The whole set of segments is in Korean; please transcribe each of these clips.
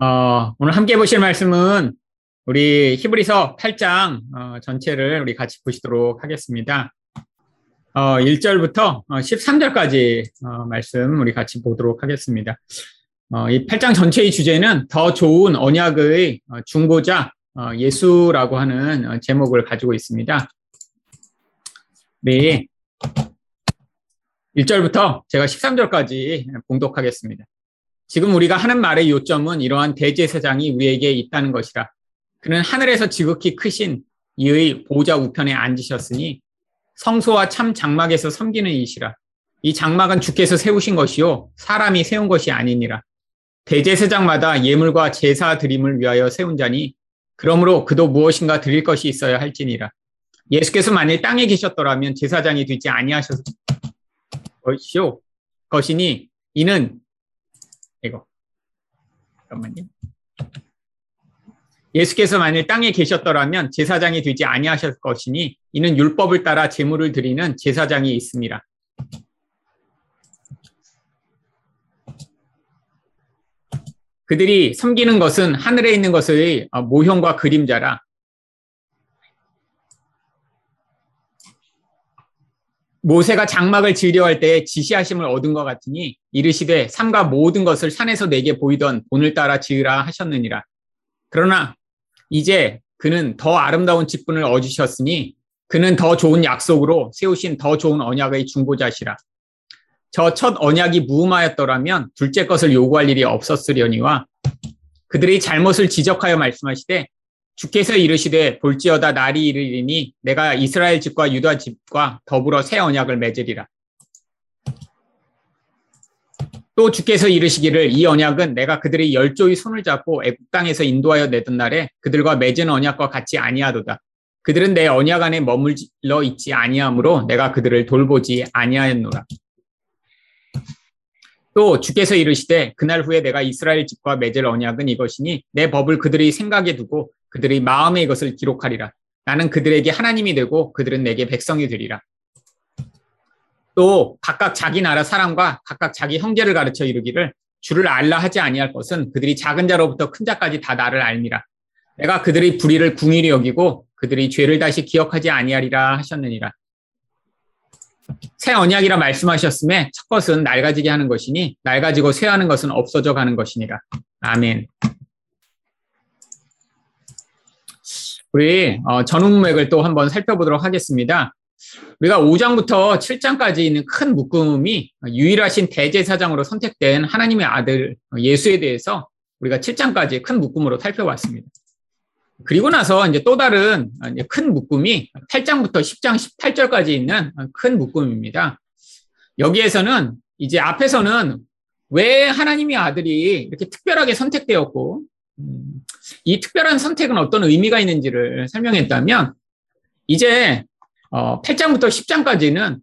어, 오늘 함께 보실 말씀은 우리 히브리서 8장 어, 전체를 우리 같이 보시도록 하겠습니다. 어, 1절부터 13절까지 어, 말씀 우리 같이 보도록 하겠습니다. 어, 이 8장 전체의 주제는 더 좋은 언약의 어, 중보자 예수라고 하는 제목을 가지고 있습니다. 네. 1절부터 제가 13절까지 봉독하겠습니다. 지금 우리가 하는 말의 요점은 이러한 대제사장이 우리에게 있다는 것이라. 그는 하늘에서 지극히 크신 이의 보좌 우편에 앉으셨으니 성소와 참 장막에서 섬기는 이시라. 이 장막은 주께서 세우신 것이요 사람이 세운 것이 아니니라. 대제사장마다 예물과 제사 드림을 위하여 세운 자니 그러므로 그도 무엇인가 드릴 것이 있어야 할지니라. 예수께서 만일 땅에 계셨더라면 제사장이 되지 아니하셨 것이요 것이니 이는 이거. 잠깐만요. 예수께서 만일 땅에 계셨더라면 제사장이 되지 아니하셨을 것이니 이는 율법을 따라 제물을 드리는 제사장이 있습니다. 그들이 섬기는 것은 하늘에 있는 것의 모형과 그림자라 모세가 장막을 지으려 할때 지시하심을 얻은 것 같으니 이르시되 삼가 모든 것을 산에서 내게 보이던 본을 따라 지으라 하셨느니라. 그러나 이제 그는 더 아름다운 직분을 얻으셨으니 그는 더 좋은 약속으로 세우신 더 좋은 언약의 중보자시라. 저 첫 언약이 무음하였더라면 둘째 것을 요구할 일이 없었으려니와 그들이 잘못을 지적하여 말씀하시되 주께서 이르시되 볼지어다 날이 이르리니 내가 이스라엘 집과 유다 집과 더불어 새 언약을 맺으리라. 또 주께서 이르시기를 이 언약은 내가 그들의 열조의 손을 잡고 애국 땅에서 인도하여 내던 날에 그들과 맺은 언약과 같이 아니하도다. 그들은 내 언약 안에 머물러 있지 아니하므로 내가 그들을 돌보지 아니하였노라. 또 주께서 이르시되 그날 후에 내가 이스라엘 집과 맺을 언약은 이것이니 내 법을 그들의 생각에 두고 그들의 마음에 이것을 기록하리라. 나는 그들에게 하나님이 되고 그들은 내게 백성이 되리라. 또 각각 자기 나라 사람과 각각 자기 형제를 가르쳐 이르기를 주를 알라 하지 아니할 것은 그들이 작은 자로부터 큰 자까지 다 나를 알미라. 내가 그들의 불의를 궁일이 여기고 그들이 죄를 다시 기억하지 아니하리라 하셨느니라. 새 언약이라 말씀하셨음에 첫 것은 낡아지게 하는 것이니 낡아지고 쇠하는 것은 없어져 가는 것이니라. 아멘. 우리 어, 전후맥을 또 한번 살펴보도록 하겠습니다. 우리가 5장부터 7장까지 있는 큰 묶음이 유일하신 대제사장으로 선택된 하나님의 아들 예수에 대해서 우리가 7장까지 큰 묶음으로 살펴봤습니다. 그리고 나서 이제 또 다른 큰 묶음이 8장부터 10장 18절까지 있는 큰 묶음입니다. 여기에서는 이제 앞에서는 왜 하나님의 아들이 이렇게 특별하게 선택되었고 음, 이 특별한 선택은 어떤 의미가 있는지를 설명했다면 이제 8장부터 어, 10장까지는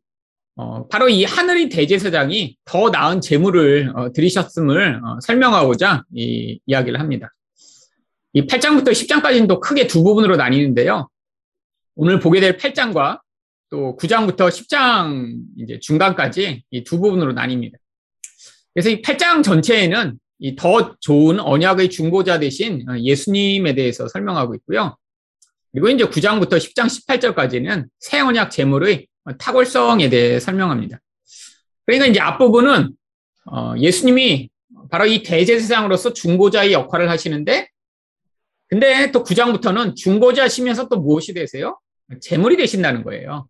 어, 바로 이 하늘의 대제사장이 더 나은 재물을 어, 들이셨음을 설명하고자 이 이야기를 합니다. 이 8장부터 10장까지는 또 크게 두 부분으로 나뉘는데요. 오늘 보게 될 8장과 또 9장부터 10장 이제 중간까지 이 두 부분으로 나뉩니다. 그래서 이 8장 전체에는 이 더 좋은 언약의 중보자 대신 예수님에 대해서 설명하고 있고요. 그리고 이제 9장부터 10장 18절까지는 새 언약 제물의 탁월성에 대해 설명합니다. 그러니까 이제 앞부분은 어, 예수님이 바로 이 대제사장으로서 중보자의 역할을 하시는데 근데 또 9장부터는 중보자시면서 또 무엇이 되세요? 재물이 되신다는 거예요.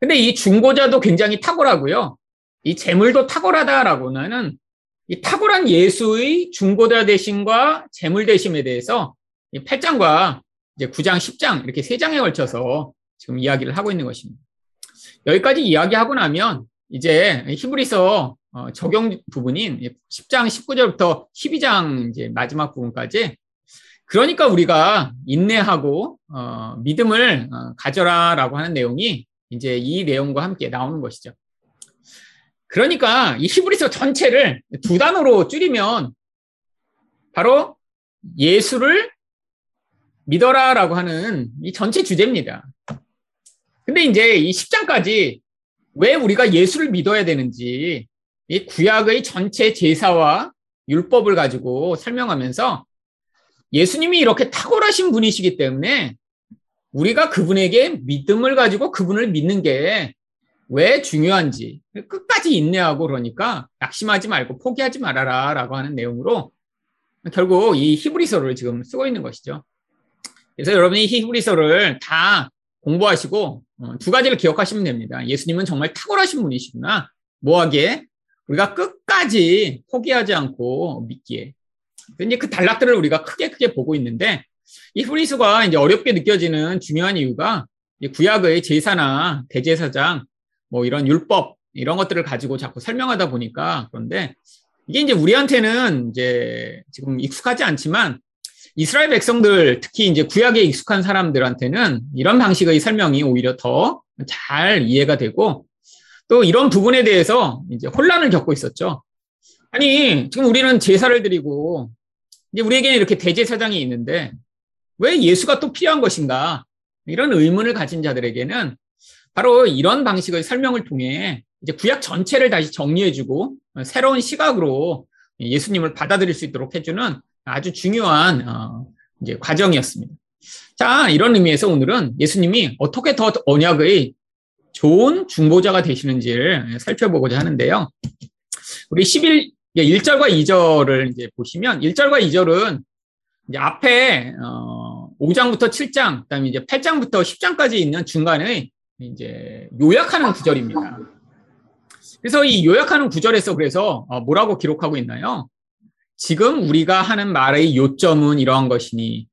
근데 이 중보자도 굉장히 탁월하고요. 이 재물도 탁월하다라고는 이 탁월한 예수의 중보자 대신과 재물 대심에 대해서 이 8장과 이제 9장, 10장 이렇게 세 장에 걸쳐서 지금 이야기를 하고 있는 것입니다. 여기까지 이야기하고 나면 이제 히브리서 어, 적용 부분인 10장 19절부터 12장 이제 마지막 부분까지 그러니까 우리가 인내하고 어, 믿음을 어, 가져라라고 하는 내용이 이제 이 내용과 함께 나오는 것이죠. 그러니까 이 히브리서 전체를 두 단어로 줄이면 바로 예수를 믿어라라고 하는 이 전체 주제입니다. 근데 이제 이 10장까지 왜 우리가 예수를 믿어야 되는지 이 구약의 전체 제사와 율법을 가지고 설명하면서 예수님이 이렇게 탁월하신 분이시기 때문에 우리가 그분에게 믿음을 가지고 그분을 믿는 게 왜 중요한지 끝까지 인내하고 그러니까 낙심하지 말고 포기하지 말아라 라고 하는 내용으로 결국 이 히브리서를 지금 쓰고 있는 것이죠. 그래서 여러분이 히브리서를 다 공부하시고 어, 두 가지를 기억하시면 됩니다. 예수님은 정말 탁월하신 분이시구나. 뭐하기에 우리가 끝까지 포기하지 않고 믿기에. 이제 그 단락들을 우리가 크게 크게 보고 있는데 이 후리스가 이제 어렵게 느껴지는 중요한 이유가 구약의 제사나 대제사장 뭐 이런 율법 이런 것들을 가지고 자꾸 설명하다 보니까 그런데 이게 이제 우리한테는 이제 지금 익숙하지 않지만 이스라엘 백성들 특히 이제 구약에 익숙한 사람들한테는 이런 방식의 설명이 오히려 더 잘 이해가 되고 또 이런 부분에 대해서 이제 혼란을 겪고 있었죠. 아니 지금 우리는 제사를 드리고 이제 우리에게는 이렇게 대제사장이 있는데 왜 예수가 또 필요한 것인가 이런 의문을 가진 자들에게는 바로 이런 방식의 설명을 통해 이제 구약 전체를 다시 정리해주고 새로운 시각으로 예수님을 받아들일 수 있도록 해주는 아주 중요한 어, 이제 과정이었습니다. 자, 이런 의미에서 오늘은 예수님이 어떻게 더 언약의 좋은 중보자가 되시는지를 살펴보고자 하는데요. 우리 11, 1절과 2절을 이제 보시면 1절과 2절은 이제 앞에 어, 5장부터 7장, 그 다음에 이제 8장부터 10장까지 있는 중간에 이제 요약하는 구절입니다. 그래서 이 요약하는 구절에서 그래서 어, 뭐라고 기록하고 있나요? 지금 우리가 하는 말의 요점은 이러한 것이니.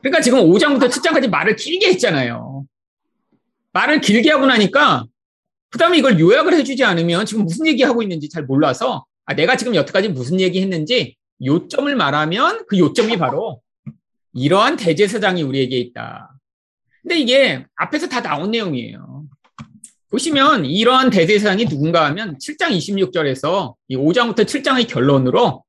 그러니까 지금 5장부터 7장까지 말을 길게 했잖아요. 말을 길게 하고 나니까 그 다음에 이걸 요약을 해주지 않으면 지금 무슨 얘기하고 있는지 잘 몰라서 아, 내가 지금 여태까지 무슨 얘기 했는지 요점을 말하면 그 요점이 바로 이러한 대제사장이 우리에게 있다. 근데 이게 앞에서 다 나온 내용이에요. 보시면 이러한 대제사장이 누군가 하면 7장 26절에서 5장부터 7장의 결론으로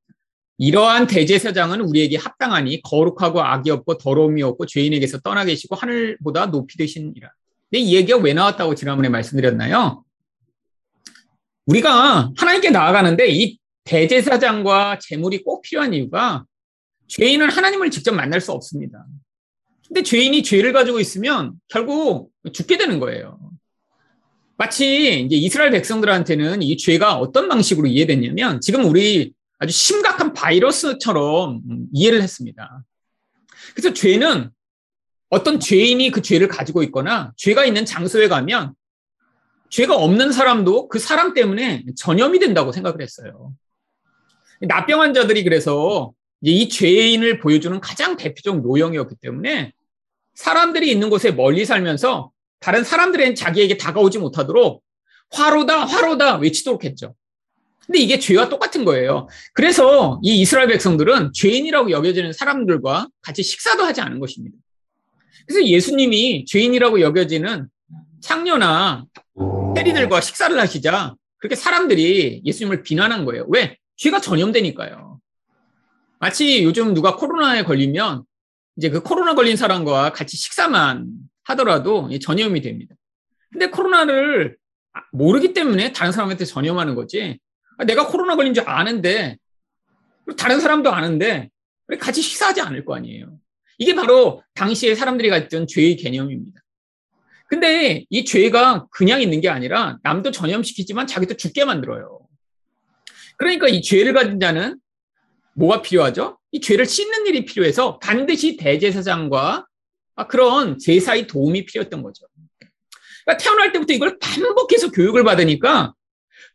이러한 대제사장은 우리에게 합당하니 거룩하고 악이 없고 더러움이 없고 죄인에게서 떠나 계시고 하늘보다 높이 되시니라. 근데 이 얘기가 왜 나왔다고 지난번에 말씀드렸나요? 우리가 하나님께 나아가는데 이 대제사장과 재물이 꼭 필요한 이유가 죄인은 하나님을 직접 만날 수 없습니다. 근데 죄인이 죄를 가지고 있으면 결국 죽게 되는 거예요. 마치 이제 이스라엘 백성들한테는 이 죄가 어떤 방식으로 이해됐냐면 지금 우리 아주 심각한 바이러스처럼 이해를 했습니다. 그래서 죄는 어떤 죄인이 그 죄를 가지고 있거나 죄가 있는 장소에 가면 죄가 없는 사람도 그 사람 때문에 전염이 된다고 생각을 했어요. 나병 환자들이 그래서 이 죄인을 보여주는 가장 대표적 노형이었기 때문에 사람들이 있는 곳에 멀리 살면서 다른 사람들은 자기에게 다가오지 못하도록 화로다, 화로다 외치도록 했죠. 근데 이게 죄와 똑같은 거예요. 그래서 이 이스라엘 백성들은 죄인이라고 여겨지는 사람들과 같이 식사도 하지 않은 것입니다. 그래서 예수님이 죄인이라고 여겨지는 창녀나 해리들과 식사를 하시자 그렇게 사람들이 예수님을 비난한 거예요. 왜? 죄가 전염되니까요. 마치 요즘 누가 코로나에 걸리면 이제 그 코로나 걸린 사람과 같이 식사만 하더라도 전염이 됩니다. 근데 코로나를 모르기 때문에 다른 사람한테 전염하는 거지. 내가 코로나 걸린 줄 아는데 다른 사람도 아는데 같이 식사하지 않을 거 아니에요. 이게 바로 당시에 사람들이 가졌던 죄의 개념입니다. 근데 이 죄가 그냥 있는 게 아니라 남도 전염시키지만 자기도 죽게 만들어요. 그러니까 이 죄를 가진 자는 뭐가 필요하죠? 이 죄를 씻는 일이 필요해서 반드시 대제사장과 그런 제사의 도움이 필요했던 거죠. 그러니까 태어날 때부터 이걸 반복해서 교육을 받으니까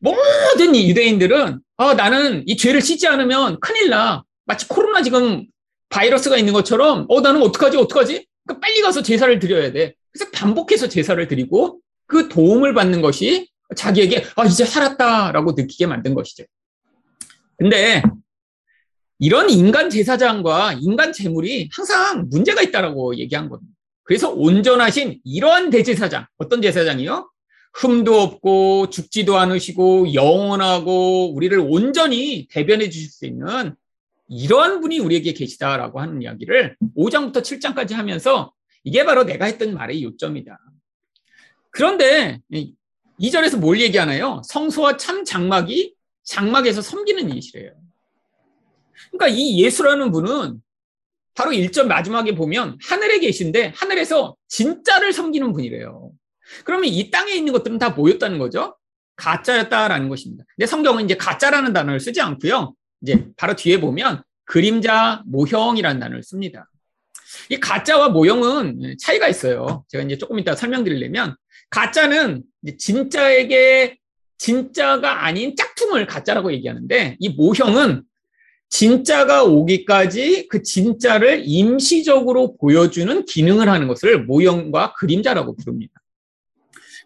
모든 유대인들은 아, 나는 이 죄를 씻지 않으면 큰일 나. 마치 코로나 지금 바이러스가 있는 것처럼 어, 나는 어떡하지, 어떡하지? 그러니까 빨리 가서 제사를 드려야 돼. 그래서 반복해서 제사를 드리고 그 도움을 받는 것이 자기에게 아, 이제 살았다라고 느끼게 만든 것이죠. 근데 이런 인간 제사장과 인간 재물이 항상 문제가 있다라고 얘기한 겁니다. 그래서 온전하신 이러한 대제사장, 어떤 제사장이요? 흠도 없고 죽지도 않으시고 영원하고 우리를 온전히 대변해 주실 수 있는 이러한 분이 우리에게 계시다라고 하는 이야기를 5장부터 7장까지 하면서 이게 바로 내가 했던 말의 요점이다. 그런데 2절에서 뭘 얘기하나요? 성소와 참 장막이 장막에서 섬기는 일이래요. 그러니까 이 예수라는 분은 바로 1절 마지막에 보면 하늘에 계신데 하늘에서 진짜를 섬기는 분이래요. 그러면 이 땅에 있는 것들은 다 뭐였다는 거죠? 가짜였다라는 것입니다. 근데 성경은 이제 가짜라는 단어를 쓰지 않고요. 이제 바로 뒤에 보면 그림자, 모형이라는 단어를 씁니다. 이 가짜와 모형은 차이가 있어요. 제가 이제 조금 이따 설명드리려면 가짜는 진짜에게 진짜가 아닌 짝퉁을 가짜라고 얘기하는데 이 모형은 진짜가 오기까지 그 진짜를 임시적으로 보여주는 기능을 하는 것을 모형과 그림자라고 부릅니다.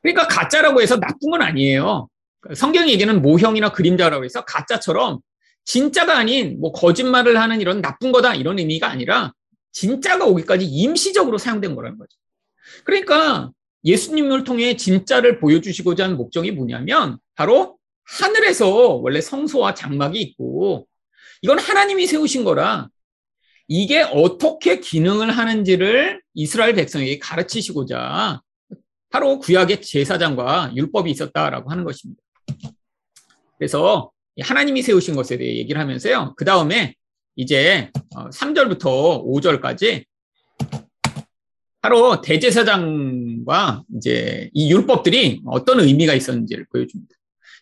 그러니까 가짜라고 해서 나쁜 건 아니에요. 성경 얘기는 모형이나 그림자라고 해서 가짜처럼 진짜가 아닌 뭐 거짓말을 하는 이런 나쁜 거다 이런 의미가 아니라 진짜가 오기까지 임시적으로 사용된 거라는 거죠. 그러니까 예수님을 통해 진짜를 보여주시고자 하는 목적이 뭐냐면 바로 하늘에서 원래 성소와 장막이 있고 이건 하나님이 세우신 거라 이게 어떻게 기능을 하는지를 이스라엘 백성에게 가르치시고자 바로 구약의 제사장과 율법이 있었다라고 하는 것입니다. 그래서 하나님이 세우신 것에 대해 얘기를 하면서요. 그 다음에 이제 3절부터 어, 5절까지 바로 대제사장과 이제 이 율법들이 어떤 의미가 있었는지를 보여줍니다.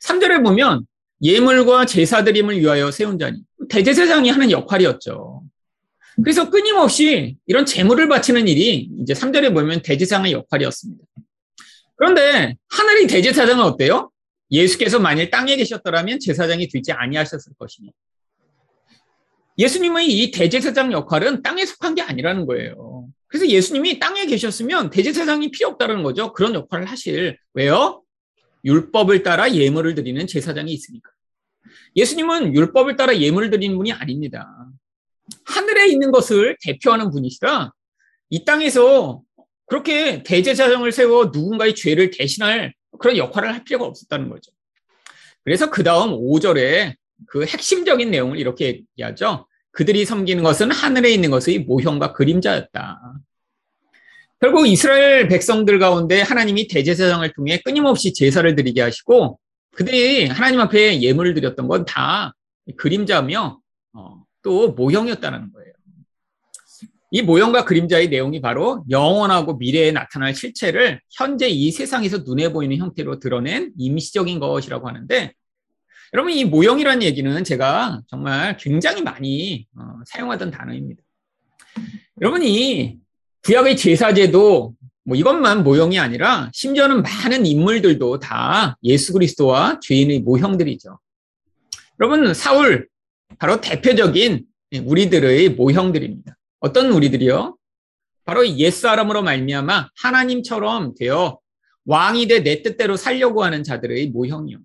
3절에 보면 예물과 제사드림을 위하여 세운 자니 대제사장이 하는 역할이었죠. 그래서 끊임없이 이런 제물을 바치는 일이 이제 3절에 보면 대제사장의 역할이었습니다. 그런데 하늘이 대제사장은 어때요? 예수께서 만일 땅에 계셨더라면 제사장이 되지 아니하셨을 것이니. 예수님의 이 대제사장 역할은 땅에 속한 게 아니라는 거예요. 그래서 예수님이 땅에 계셨으면 대제사장이 필요 없다는 거죠. 그런 역할을 하실. 왜요? 율법을 따라 예물을 드리는 제사장이 있으니까. 예수님은 율법을 따라 예물을 드리는 분이 아닙니다. 하늘에 있는 것을 대표하는 분이시라 이 땅에서 그렇게 대제사장을 세워 누군가의 죄를 대신할 그런 역할을 할 필요가 없었다는 거죠. 그래서 그 다음 5절에 그 핵심적인 내용을 이렇게 얘기하죠. 그들이 섬기는 것은 하늘에 있는 것의 모형과 그림자였다. 결국 이스라엘 백성들 가운데 하나님이 대제사장을 통해 끊임없이 제사를 드리게 하시고 그들이 하나님 앞에 예물을 드렸던 건 다 그림자며 어, 또 모형이었다는 거예요. 이 모형과 그림자의 내용이 바로 영원하고 미래에 나타날 실체를 현재 이 세상에서 눈에 보이는 형태로 드러낸 임시적인 것이라고 하는데 여러분 이 모형이라는 얘기는 제가 정말 굉장히 많이 어, 사용하던 단어입니다. 여러분이 구약의 제사제도 뭐 이것만 모형이 아니라 심지어는 많은 인물들도 다 예수 그리스도와 죄인의 모형들이죠. 여러분 사울 바로 대표적인 우리들의 모형들입니다. 어떤 우리들이요? 바로 옛사람으로 말미암아 하나님처럼 되어 왕이 돼 내 뜻대로 살려고 하는 자들의 모형이요.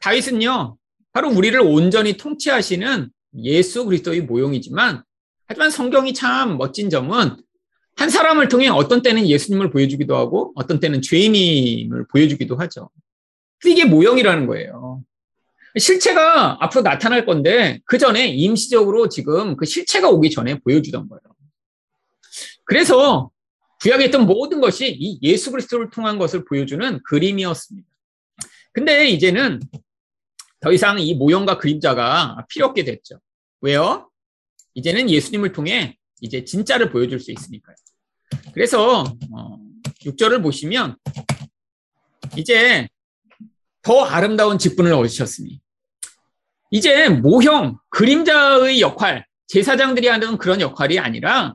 다윗은요, 바로 우리를 온전히 통치하시는 예수 그리스도의 모형이지만, 하지만 성경이 참 멋진 점은 한 사람을 통해 어떤 때는 예수님을 보여주기도 하고, 어떤 때는 죄인임을 보여주기도 하죠. 이게 모형이라는 거예요. 실체가 앞으로 나타날 건데 그 전에 임시적으로 지금 그 실체가 오기 전에 보여주던 거예요. 그래서 구약에 있던 모든 것이 이 예수 그리스도를 통한 것을 보여주는 그림이었습니다. 근데 이제는 더 이상 이 모형과 그림자가 필요 없게 됐죠. 왜요? 이제는 예수님을 통해 이제 진짜를 보여줄 수 있으니까요. 그래서 어, 6절을 보시면 이제 더 아름다운 직분을 얻으셨으니 이제 모형, 그림자의 역할, 제사장들이 하는 그런 역할이 아니라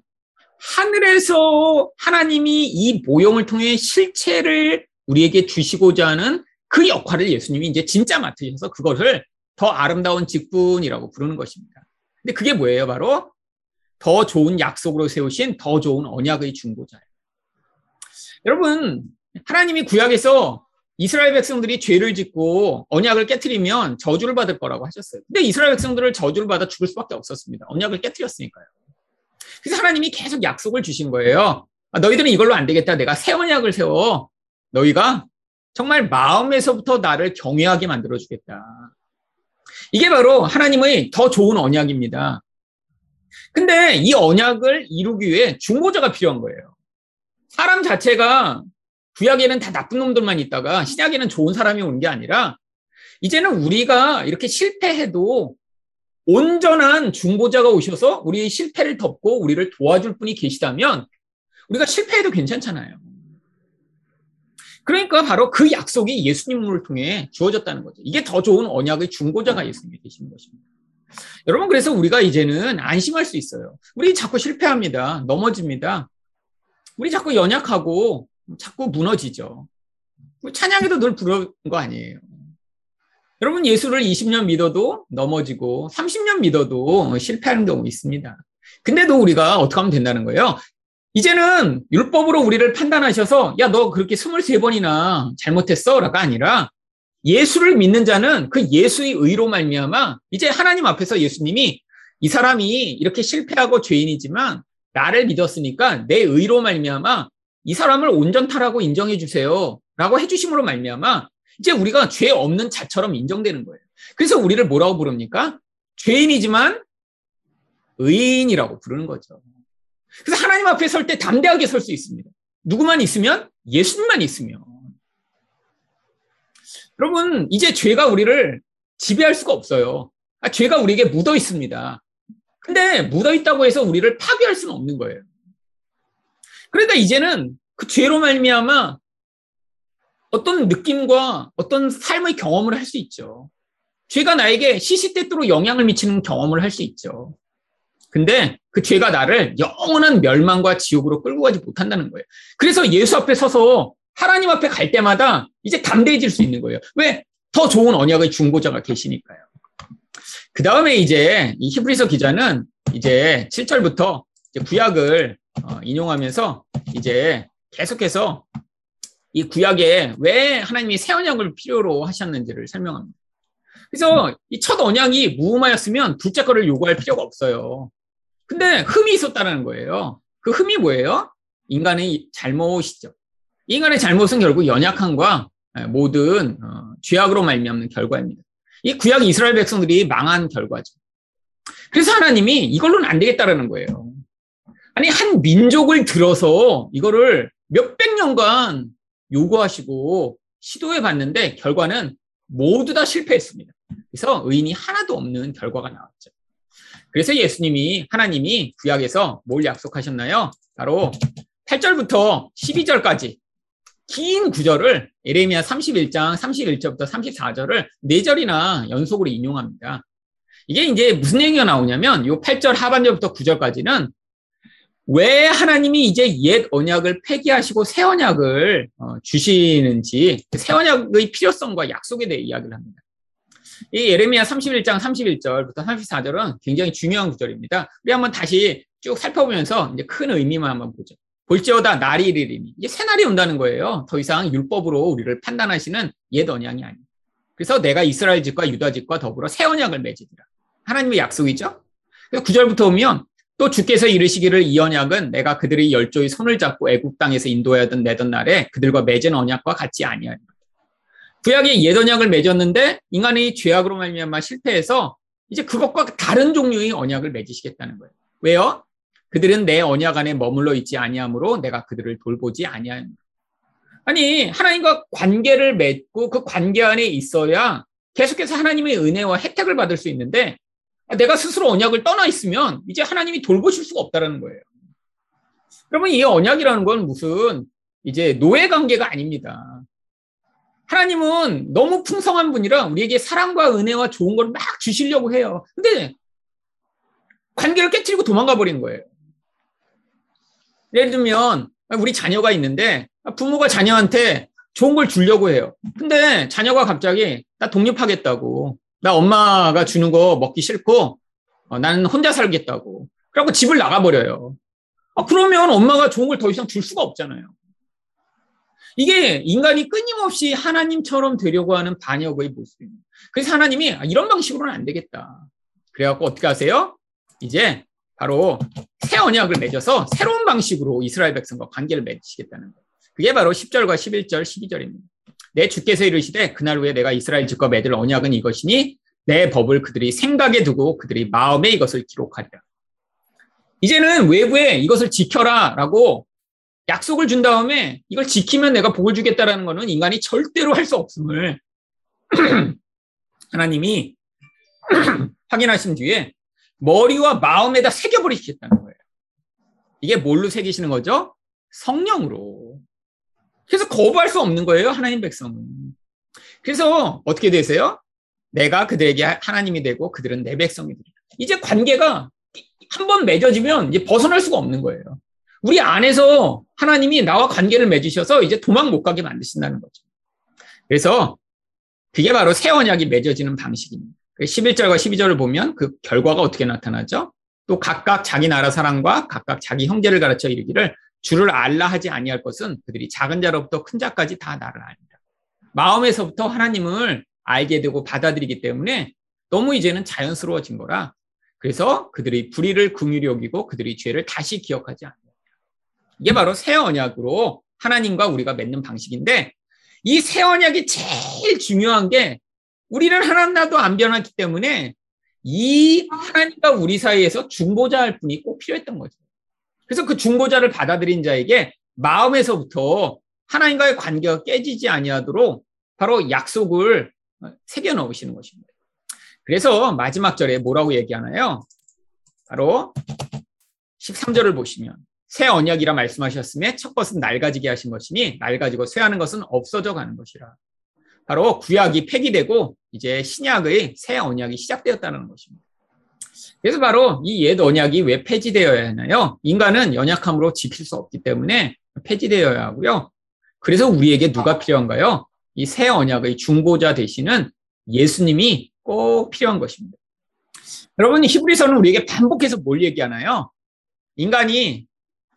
하늘에서 하나님이 이 모형을 통해 실체를 우리에게 주시고자 하는 그 역할을 예수님이 이제 진짜 맡으셔서 그것을 더 아름다운 직분이라고 부르는 것입니다. 근데 그게 뭐예요? 바로 더 좋은 약속으로 세우신 더 좋은 언약의 중보자예요. 여러분, 하나님이 구약에서 이스라엘 백성들이 죄를 짓고 언약을 깨뜨리면 저주를 받을 거라고 하셨어요. 근데 이스라엘 백성들을 저주를 받아 죽을 수밖에 없었습니다. 언약을 깨뜨렸으니까요. 그래서 하나님이 계속 약속을 주신 거예요. 아, 너희들은 이걸로 안 되겠다. 내가 새 언약을 세워. 너희가 정말 마음에서부터 나를 경외하게 만들어 주겠다. 이게 바로 하나님의 더 좋은 언약입니다. 근데 이 언약을 이루기 위해 중보자가 필요한 거예요. 사람 자체가 구약에는 다 나쁜 놈들만 있다가 신약에는 좋은 사람이 온 게 아니라 이제는 우리가 이렇게 실패해도 온전한 중보자가 오셔서 우리의 실패를 덮고 우리를 도와줄 분이 계시다면 우리가 실패해도 괜찮잖아요. 그러니까 바로 그 약속이 예수님을 통해 주어졌다는 거죠. 이게 더 좋은 언약의 중보자가 예수님이 되시는 것입니다. 여러분, 그래서 우리가 이제는 안심할 수 있어요. 우리 자꾸 실패합니다. 넘어집니다. 우리 자꾸 연약하고 자꾸 무너지죠. 찬양에도 늘 부르는 거 아니에요. 여러분, 예수를 20년 믿어도 넘어지고 30년 믿어도 실패하는 경우 있습니다. 근데도 우리가 어떻게 하면 된다는 거예요? 이제는 율법으로 우리를 판단하셔서 야, 너 그렇게 23번이나 잘못했어? 라가 아니라 예수를 믿는 자는 그 예수의 의로 말미암아 이제 하나님 앞에서 예수님이 이 사람이 이렇게 실패하고 죄인이지만 나를 믿었으니까 내 의로 말미암아 이 사람을 온전타라고 인정해 주세요라고 해 주심으로 말미암아 이제 우리가 죄 없는 자처럼 인정되는 거예요. 그래서 우리를 뭐라고 부릅니까? 죄인이지만 의인이라고 부르는 거죠. 그래서 하나님 앞에 설 때 담대하게 설 수 있습니다. 누구만 있으면 예수님만 있으면 여러분, 이제 죄가 우리를 지배할 수가 없어요. 아, 죄가 우리에게 묻어 있습니다. 근데 묻어 있다고 해서 우리를 파괴할 수는 없는 거예요. 그러니까 이제는 그 죄로 말미암아 어떤 느낌과 어떤 삶의 경험을 할 수 있죠. 죄가 나에게 시시때때로 영향을 미치는 경험을 할 수 있죠. 근데 그 죄가 나를 영원한 멸망과 지옥으로 끌고 가지 못한다는 거예요. 그래서 예수 앞에 서서 하나님 앞에 갈 때마다 이제 담대해질 수 있는 거예요. 왜? 더 좋은 언약의 중보자가 계시니까요. 그 다음에 이제 이 히브리서 기자는 이제 7절부터 이제 구약을 어, 인용하면서 이제 계속해서 이 구약에 왜 하나님이 새 언약을 필요로 하셨는지를 설명합니다. 그래서 이 첫 언약이 무음하였으면 둘째 거를 요구할 필요가 없어요. 근데 흠이 있었다는 거예요. 그 흠이 뭐예요? 인간의 잘못이죠. 인간의 잘못은 결국 연약함과 모든 어, 죄악으로 말미암는 결과입니다. 이 구약 이스라엘 백성들이 망한 결과죠. 그래서 하나님이 이걸로는 안 되겠다라는 거예요. 아니 한 민족을 들어서 이거를 몇백 년간 요구하시고 시도해 봤는데 결과는 모두 다 실패했습니다. 그래서 의인이 하나도 없는 결과가 나왔죠. 그래서 예수님이 하나님이 구약에서 뭘 약속하셨나요? 바로 8절부터 12절까지 긴 구절을 에레미야 31장 31절부터 34절을 4절이나 연속으로 인용합니다. 이게 이제 무슨 얘기가 나오냐면 이 8절 하반절부터 9절까지는 왜 하나님이 이제 옛 언약을 폐기하시고 새 언약을 어, 주시는지 새 언약의 필요성과 약속에 대해 이야기를 합니다. 이 예레미야 31장 31절부터 34절은 굉장히 중요한 구절입니다. 우리 한번 다시 쭉 살펴보면서 이제 큰 의미만 한번 보죠. 볼지어다 날이 이르리니 이제 새 날이 온다는 거예요. 더 이상 율법으로 우리를 판단하시는 옛 언약이 아니 그래서 내가 이스라엘 집과 유다 집과 더불어 새 언약을 맺으리라. 하나님의 약속이죠. 구절부터 보면 또 주께서 이르시기를 이 언약은 내가 그들의 열조의 손을 잡고 애국 땅에서 인도하던 내던 날에 그들과 맺은 언약과 같지 아니하리라. 구약의 옛 언약을 맺었는데 인간의 죄악으로 말미암아 실패해서 이제 그것과 다른 종류의 언약을 맺으시겠다는 거예요. 왜요? 그들은 내 언약 안에 머물러 있지 아니하므로 내가 그들을 돌보지 아니하니 아니 하나님과 관계를 맺고 그 관계 안에 있어야 계속해서 하나님의 은혜와 혜택을 받을 수 있는데 내가 스스로 언약을 떠나 있으면 이제 하나님이 돌보실 수가 없다라는 거예요. 여러분 이 언약이라는 건 무슨 이제 노예 관계가 아닙니다. 하나님은 너무 풍성한 분이라 우리에게 사랑과 은혜와 좋은 걸 막 주시려고 해요. 근데 관계를 깨뜨리고 도망가 버리는 거예요. 예를 들면 우리 자녀가 있는데 부모가 자녀한테 좋은 걸 주려고 해요. 근데 자녀가 갑자기 나 독립하겠다고 나 엄마가 주는 거 먹기 싫고 어, 나는 혼자 살겠다고 그러고 집을 나가버려요. 아, 그러면 엄마가 좋은 걸 더 이상 줄 수가 없잖아요. 이게 인간이 끊임없이 하나님처럼 되려고 하는 반역의 모습입니다. 그래서 하나님이 아, 이런 방식으로는 안 되겠다. 그래갖고 어떻게 하세요? 이제 바로 새 언약을 맺어서 새로운 방식으로 이스라엘 백성과 관계를 맺으시겠다는 거예요. 그게 바로 10절과 11절, 12절입니다. 내 주께서 이르시되 그날 후에 내가 이스라엘 집과 맺을 언약은 이것이니 내 법을 그들이 생각에 두고 그들이 마음에 이것을 기록하리라. 이제는 외부에 이것을 지켜라라고 약속을 준 다음에 이걸 지키면 내가 복을 주겠다라는 것은 인간이 절대로 할 수 없음을 하나님이 확인하신 뒤에 머리와 마음에다 새겨버리시겠다는 거예요. 이게 뭘로 새기시는 거죠? 성령으로. 그래서 거부할 수 없는 거예요, 하나님 백성은. 그래서 어떻게 되세요? 내가 그들에게 하나님이 되고 그들은 내 백성이 되리라. 이제 관계가 한 번 맺어지면 이제 벗어날 수가 없는 거예요. 우리 안에서 하나님이 나와 관계를 맺으셔서 이제 도망 못 가게 만드신다는 거죠. 그래서 그게 바로 새 언약이 맺어지는 방식입니다. 11절과 그 12절을 보면 그 결과가 어떻게 나타나죠? 또 각각 자기 나라 사람과 각각 자기 형제를 가르쳐 이르기를 주를 알라 하지 아니할 것은 그들이 작은 자로부터 큰 자까지 다 나를 압니다. 마음에서부터 하나님을 알게 되고 받아들이기 때문에 너무 이제는 자연스러워진 거라 그래서 그들의 불의를 긍휼히 여기고 그들의 죄를 다시 기억하지 않는다. 이게 바로 새 언약으로 하나님과 우리가 맺는 방식인데 이 새 언약이 제일 중요한 게 우리는 하나님나도 안 변하기 때문에 이 하나님과 우리 사이에서 중보자 할 분이 꼭 필요했던 거죠. 그래서 그 중보자를 받아들인 자에게 마음에서부터 하나님과의 관계가 깨지지 아니하도록 바로 약속을 새겨 넣으시는 것입니다. 그래서 마지막 절에 뭐라고 얘기하나요? 바로 13절을 보시면 새 언약이라 말씀하셨음에 첫 것은 낡아지게 하신 것이니 낡아지고 쇠하는 것은 없어져 가는 것이라. 바로 구약이 폐기되고 이제 신약의 새 언약이 시작되었다는 것입니다. 그래서 바로 이 옛 언약이 왜 폐지되어야 하나요? 인간은 연약함으로 지킬 수 없기 때문에 폐지되어야 하고요. 그래서 우리에게 누가 필요한가요? 이 새 언약의 중보자 되시는 예수님이 꼭 필요한 것입니다. 여러분, 히브리서는 우리에게 반복해서 뭘 얘기하나요? 인간이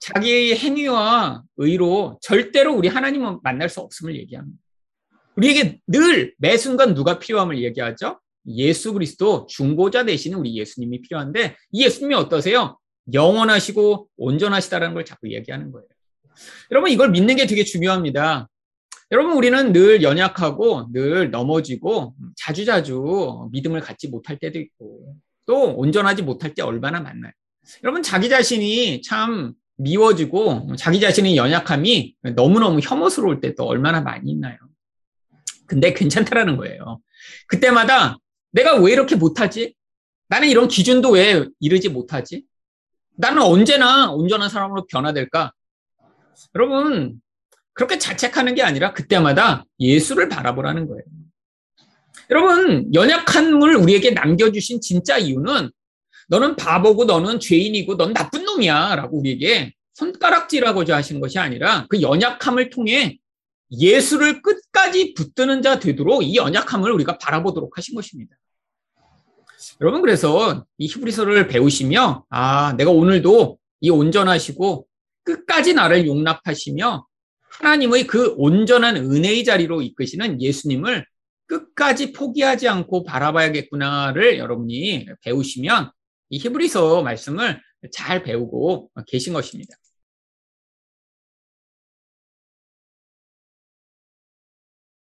자기의 행위와 의로 절대로 우리 하나님을 만날 수 없음을 얘기합니다. 우리에게 늘 매 순간 누가 필요함을 얘기하죠? 예수 그리스도 중보자 되시는 우리 예수님이 필요한데 이 예수님이 어떠세요? 영원하시고 온전하시다라는 걸 자꾸 얘기하는 거예요. 여러분 이걸 믿는 게 되게 중요합니다. 여러분 우리는 늘 연약하고 늘 넘어지고 자주자주 믿음을 갖지 못할 때도 있고 또 온전하지 못할 때 얼마나 많나요? 여러분 자기 자신이 참 미워지고 자기 자신의 연약함이 너무너무 혐오스러울 때도 얼마나 많이 있나요? 근데 괜찮다라는 거예요. 그때마다 내가 왜 이렇게 못하지? 나는 이런 기준도 왜 이르지 못하지? 나는 언제나 온전한 사람으로 변화될까? 여러분, 그렇게 자책하는 게 아니라 그때마다 예수를 바라보라는 거예요. 여러분, 연약함을 우리에게 남겨주신 진짜 이유는 너는 바보고 너는 죄인이고 넌 나쁜 놈이야 라고 우리에게 손가락질하고자 하시는 것이 아니라 그 연약함을 통해 예수를 끝까지 붙드는 자 되도록 이 연약함을 우리가 바라보도록 하신 것입니다. 여러분 그래서 이 히브리서를 배우시며 아 내가 오늘도 이 온전하시고 끝까지 나를 용납하시며 하나님의 그 온전한 은혜의 자리로 이끄시는 예수님을 끝까지 포기하지 않고 바라봐야겠구나를 여러분이 배우시면 이 히브리서 말씀을 잘 배우고 계신 것입니다.